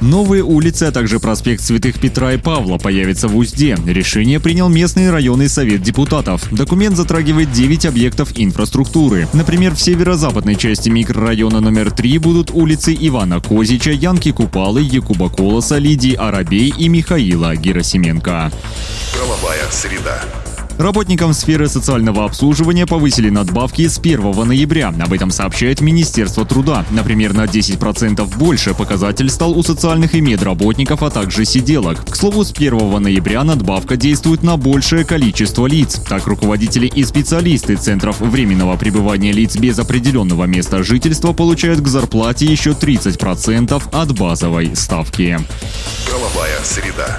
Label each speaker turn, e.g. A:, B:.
A: Новые улицы, а также проспект Святых Петра и Павла появятся в Узде. Решение принял местный районный совет депутатов. Документ затрагивает 9 объектов инфраструктуры. Например, в северо-западной части микрорайона номер 3 будут улицы Ивана Козича, Янки Купалы, Якуба Колоса, Лидии Арабей и Михаила Герасименко.
B: Правовая среда.
A: Работникам сферы социального обслуживания повысили надбавки с 1 ноября. Об этом сообщает Министерство труда. Например, на 10% больше показатель стал у социальных и медработников, а также сиделок. К слову, с 1 ноября надбавка действует на большее количество лиц. Так, руководители и специалисты Центров временного пребывания лиц без определенного места жительства получают к зарплате еще 30% от базовой ставки.
B: Правовая среда.